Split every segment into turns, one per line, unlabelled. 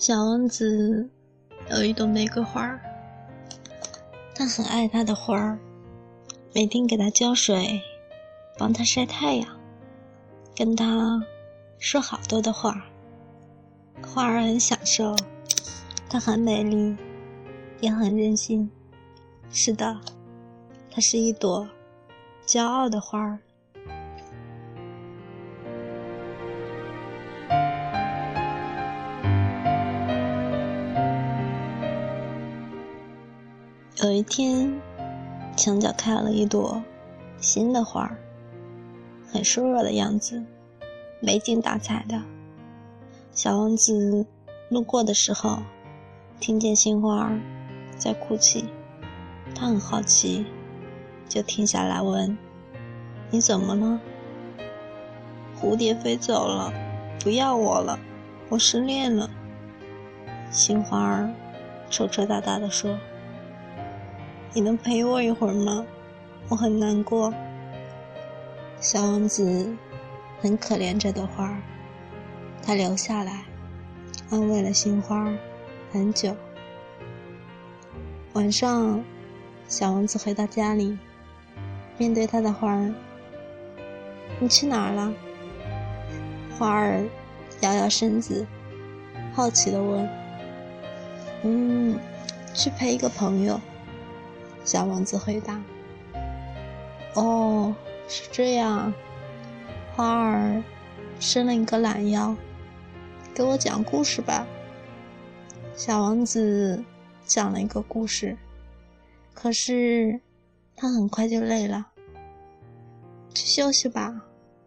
小王子有一朵玫瑰花，他很爱他的花儿，每天给它浇水，帮它晒太阳，跟它说好多的话。花儿很享受，它很美丽，也很任性。是的，它是一朵骄傲的花儿。有一天，墙角开了一朵新的花儿，很瘦弱的样子，没精打采的。小王子路过的时候，听见新花儿在哭泣，他很好奇，就停下来问：“你怎么了？”蝴蝶飞走了，不要我了，我失恋了。新花儿抽抽搭搭地说。你能陪我一会儿吗？我很难过。小王子很可怜这朵花儿，他留下来安慰了杏花儿很久。晚上，小王子回到家里，面对他的花儿：“你去哪儿了？”花儿摇摇身子，好奇的问：“嗯，去陪一个朋友。”小王子回答：“哦，是这样。”花儿伸了一个懒腰，给我讲故事吧。小王子讲了一个故事，可是他很快就累了。去休息吧，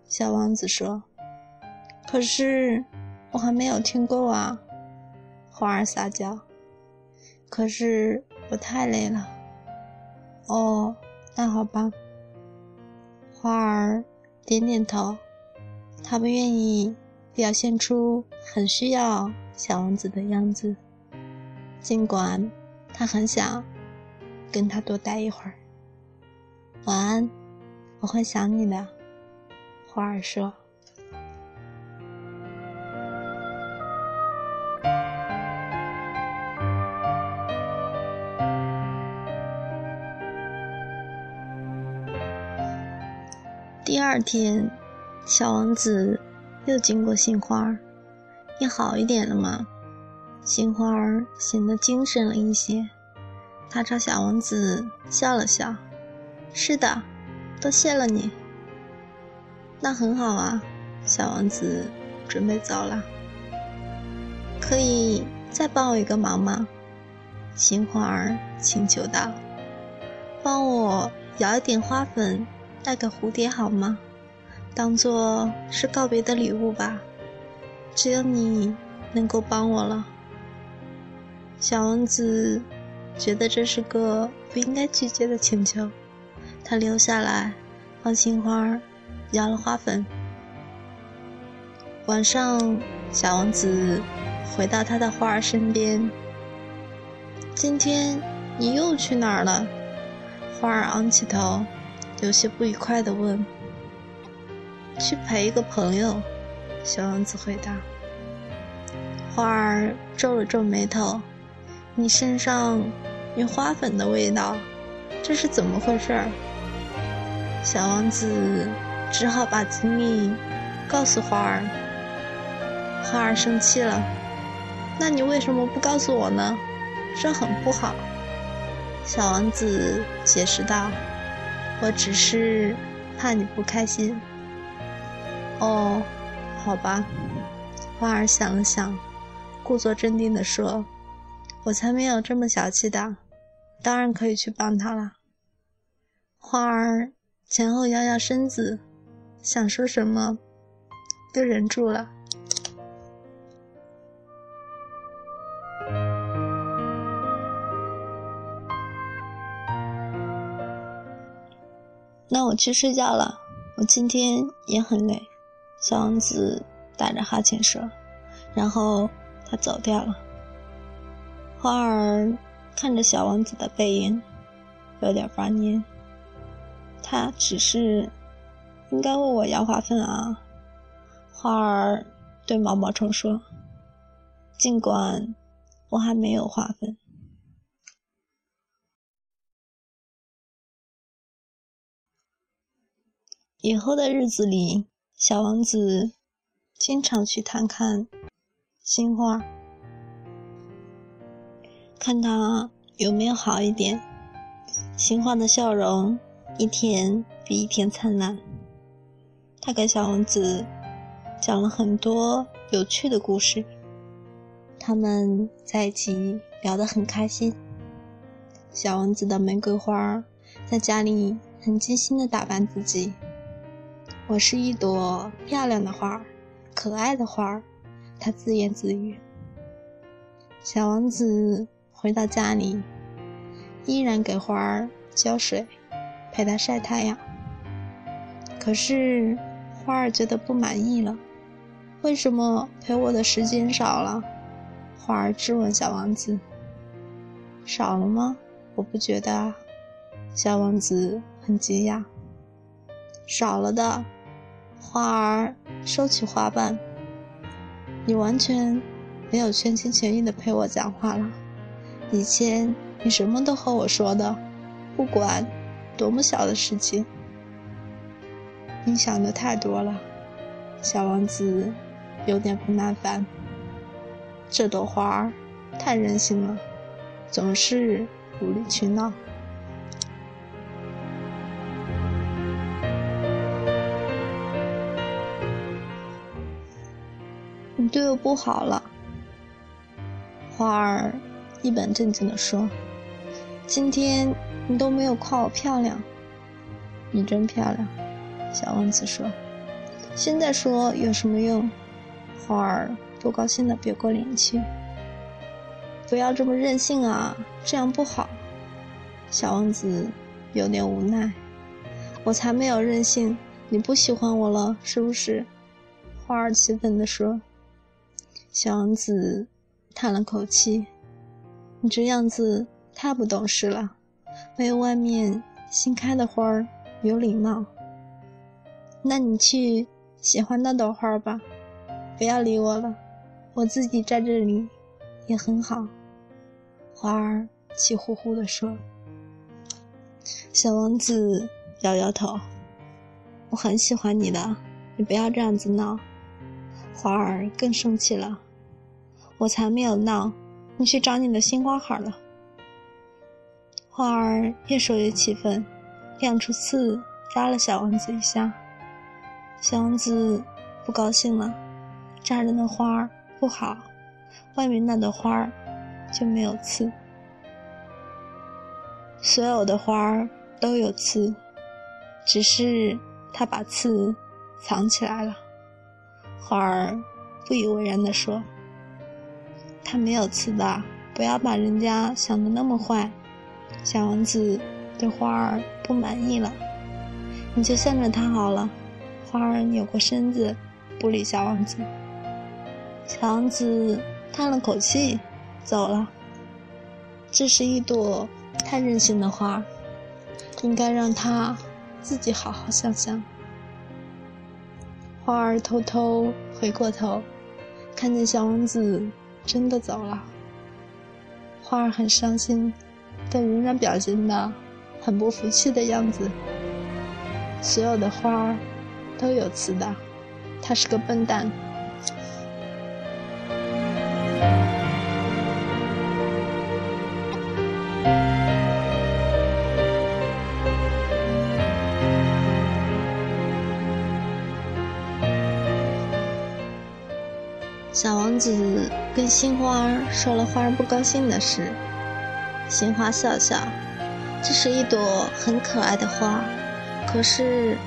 小王子说。可是我还没有听够啊，花儿撒娇。可是我太累了。哦，那好吧。花儿点点头，他不愿意表现出很需要小王子的样子，尽管他很想跟他多待一会儿。晚安，我会想你的。花儿说。二天，小王子又经过杏花，你好一点了吗？杏花显得精神了一些，他朝小王子笑了笑：“是的，多谢了你。”那很好啊，小王子准备走了。可以再帮我一个忙吗？杏花请求道：“帮我舀一点花粉。”带给蝴蝶好吗？当做是告别的礼物吧。只有你能够帮我了。小王子觉得这是个不应该拒绝的请求，他留下来帮杏花摇了花粉。晚上，小王子回到他的花儿身边。今天你又去哪儿了？花儿昂起头。有些不愉快地问：“去陪一个朋友。”小王子回答。花儿皱了皱眉头：“你身上有花粉的味道，这是怎么回事？”小王子只好把经历告诉花儿。花儿生气了：“那你为什么不告诉我呢？这很不好。”小王子解释道。我只是怕你不开心。哦，好吧。花儿想了想，故作镇定地说：“我才没有这么小气的，当然可以去帮他了。”花儿前后摇摇身子，想说什么，又忍住了。那我去睡觉了，我今天也很累。小王子打着哈欠说，然后他走掉了。花儿看着小王子的背影，有点发蔫。他只是应该为我摇花粉啊。花儿对毛毛虫说：“尽管我还没有花粉。以后的日子里，小王子经常去探看新花，看他有没有好一点。新花的笑容一天比一天灿烂。他给小王子讲了很多有趣的故事，他们在一起聊得很开心。小王子的玫瑰花在家里很精心的打扮自己。我是一朵漂亮的花儿，可爱的花儿，他自言自语。小王子回到家里，依然给花儿浇水，陪它晒太阳。可是花儿觉得不满意了，为什么陪我的时间少了？花儿质问小王子。少了吗？我不觉得。小王子很惊讶。少了的。花儿收起花瓣，你完全没有全心全意的陪我讲话了。以前你什么都和我说的，不管多么小的事情。你想的太多了，小王子有点不耐烦。这朵花儿太任性了，总是无理取闹。对我不好了，花儿一本正经地说：“今天你都没有夸我漂亮，你真漂亮。”小王子说：“现在说有什么用？”花儿不高兴地别过脸去：“不要这么任性啊，这样不好。”小王子有点无奈：“我才没有任性，你不喜欢我了是不是？”花儿气愤地说。小王子叹了口气：“你这样子太不懂事了，没有外面新开的花儿有礼貌。那你去喜欢那朵花吧，不要理我了，我自己在这里也很好。”花儿气呼呼地说。小王子摇摇头：“我很喜欢你的，你不要这样子闹。”花儿更生气了。我才没有闹，你去找你的新花好了。花儿越说越气愤，亮出刺扎了小王子一下。小王子不高兴了，扎人的花儿不好，外面那朵花儿就没有刺。所有的花儿都有刺，只是他把刺藏起来了。花儿不以为然地说。他没有刺的，不要把人家想的那么坏。小王子对花儿不满意了，你就向着他好了。花儿扭过身子，不理小王子。小王子叹了口气，走了。这是一朵太任性的花，应该让它自己好好想想。花儿偷偷回过头，看见小王子。真的走了，花儿很伤心，但仍然表现的很不服气的样子。所有的花儿都有刺的，他是个笨蛋。子跟新花说了花儿不高兴的事。新花笑笑：“这是一朵很可爱的花，可是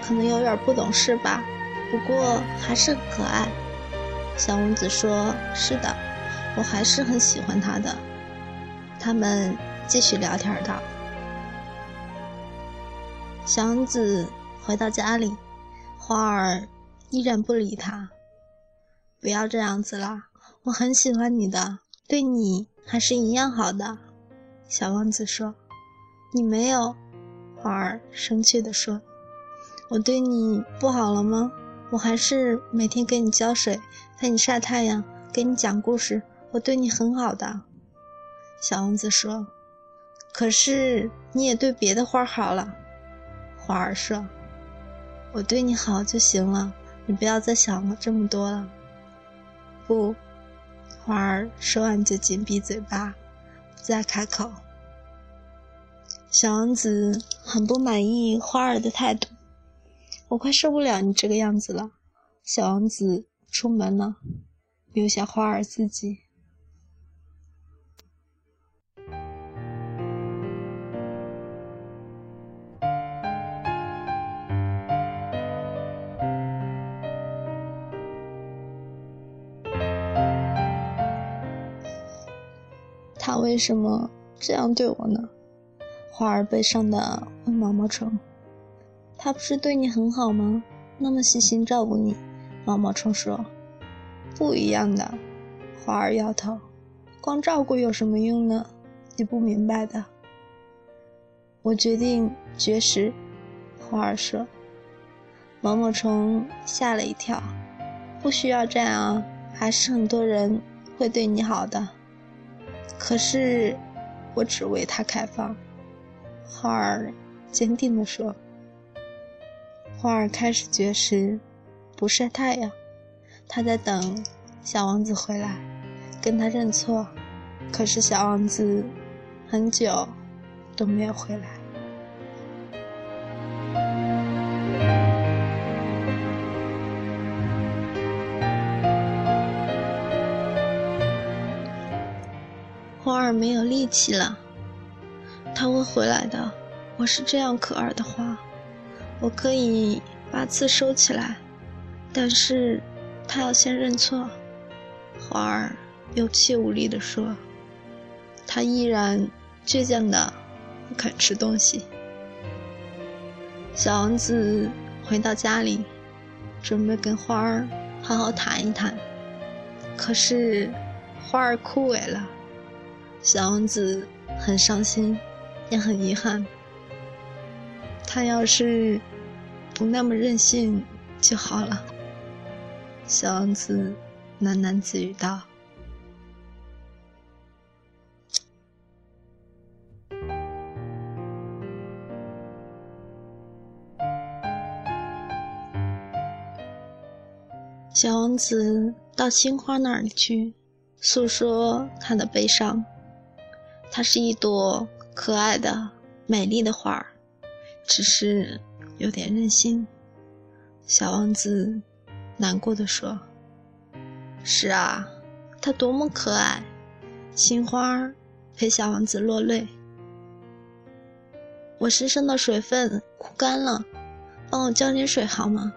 可能有点不懂事吧。不过还是可爱。”小王子说：“是的，我还是很喜欢它的。”他们继续聊天道。小王子回到家里，花儿依然不理他。不要这样子了，我很喜欢你的，对你还是一样好的。”小王子说。“你没有。”花儿生气地说。“我对你不好了吗？我还是每天给你浇水，陪你晒太阳，给你讲故事，我对你很好的。”小王子说：“可是你也对别的花好了。”花儿说：“我对你好就行了，你不要再想了这么多了。”不，花儿说完就紧闭嘴巴，不再开口。小王子很不满意花儿的态度，我快受不了你这个样子了。小王子出门了，留下花儿自己。为什么这样对我呢？花儿悲伤的问毛毛虫：“他不是对你很好吗？那么细心照顾你。”毛毛虫说：“不一样的。”花儿摇头：“光照顾有什么用呢？你不明白的。”我决定绝食。花儿说：“毛毛虫吓了一跳，不需要这样啊，还是很多人会对你好的。可是，我只为他开放。”花儿坚定地说：“花儿开始绝食，不晒太阳。他在等小王子回来，跟他认错。可是小王子很久都没有回来。”没有力气了。他会回来的。我是这样可爱的花，我可以把刺收起来，但是他要先认错。花儿有气无力地说：“他依然倔强的不肯吃东西。”小王子回到家里，准备跟花儿好好谈一谈，可是花儿枯萎了，小王子很伤心。也很遗憾，他要是不那么任性就好了。小王子喃喃自语道：“小王子到青花那里去，诉说他的悲伤。它是一朵。”可爱的、美丽的花儿，只是有点任性。小王子难过的说：“是啊，它多么可爱！”青花陪小王子落泪。我身上的水分枯干了，帮我浇点水好吗？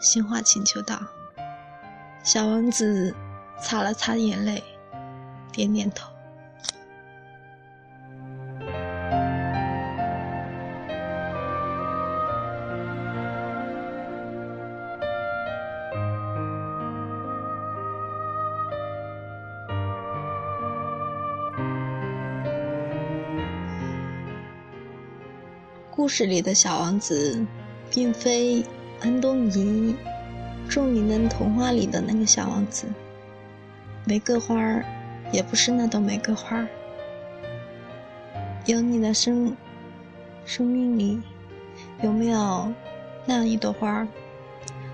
青花请求道。小王子擦了擦眼泪，点点头。故事里的小王子，并非安东尼著名的童话里的那个小王子。玫瑰花儿，也不是那朵玫瑰花儿。有你的生生命里，有没有那样一朵花儿，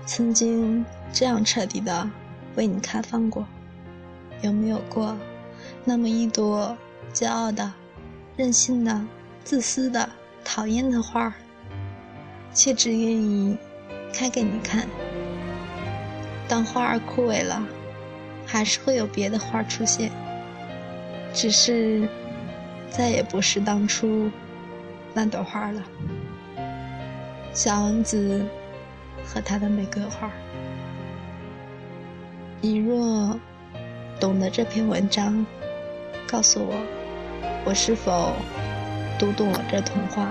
曾经这样彻底的为你开放过？有没有过那么一朵骄傲的、任性的、自私的？讨厌的花儿，却只愿意开给你看。当花儿枯萎了，还是会有别的花出现，只是再也不是当初那朵花了。小王子和他的玫瑰花。你若懂得这篇文章，告诉我，我是否？读懂了这童话。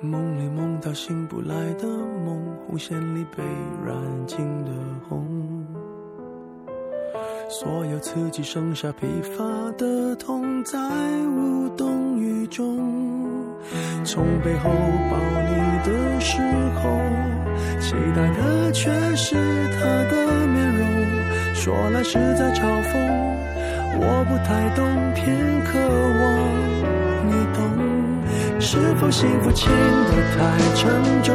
梦里梦到醒不来的梦红线里被染尽的红。所有刺激剩下疲乏的痛，在无动于衷。从背后抱你的时候，期待的却是他的面容。说来是在嘲讽，我不太懂，偏渴望你懂。是否幸福轻得太沉重？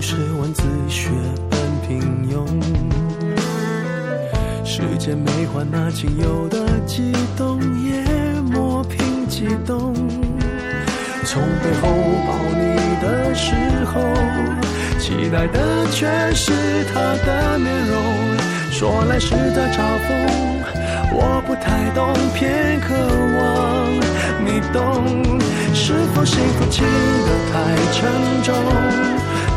是文字学本平庸。时间没换那仅有的悸动也磨平激动，从背后抱你的时候，期待的却是他的面容。说来是在嘲讽，我不太懂，偏渴望你懂。是否幸福轻得太沉重，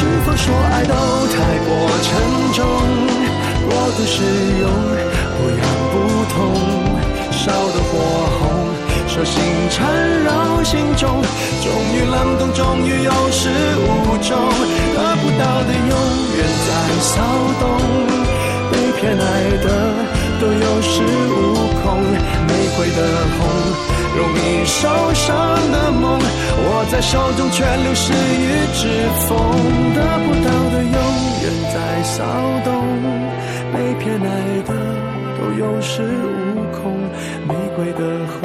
是否说爱都太过沉重，过度使用，不痒不痛，烧得火红，手心缠绕心中，终于冷冻，终于有始无终，得不到的永远在骚动，被偏爱的都有恃无恐，玫瑰的红。容易受伤的梦，握在手中却流失于指缝，得不到的永远在骚动，被偏爱的都有恃无恐，玫瑰的红，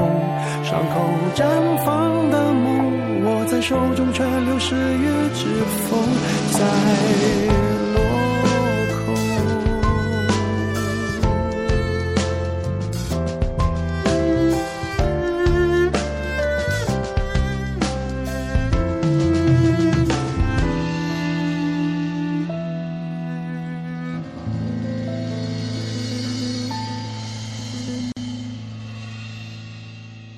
伤口绽放的梦，握在手中却流失于指缝，在。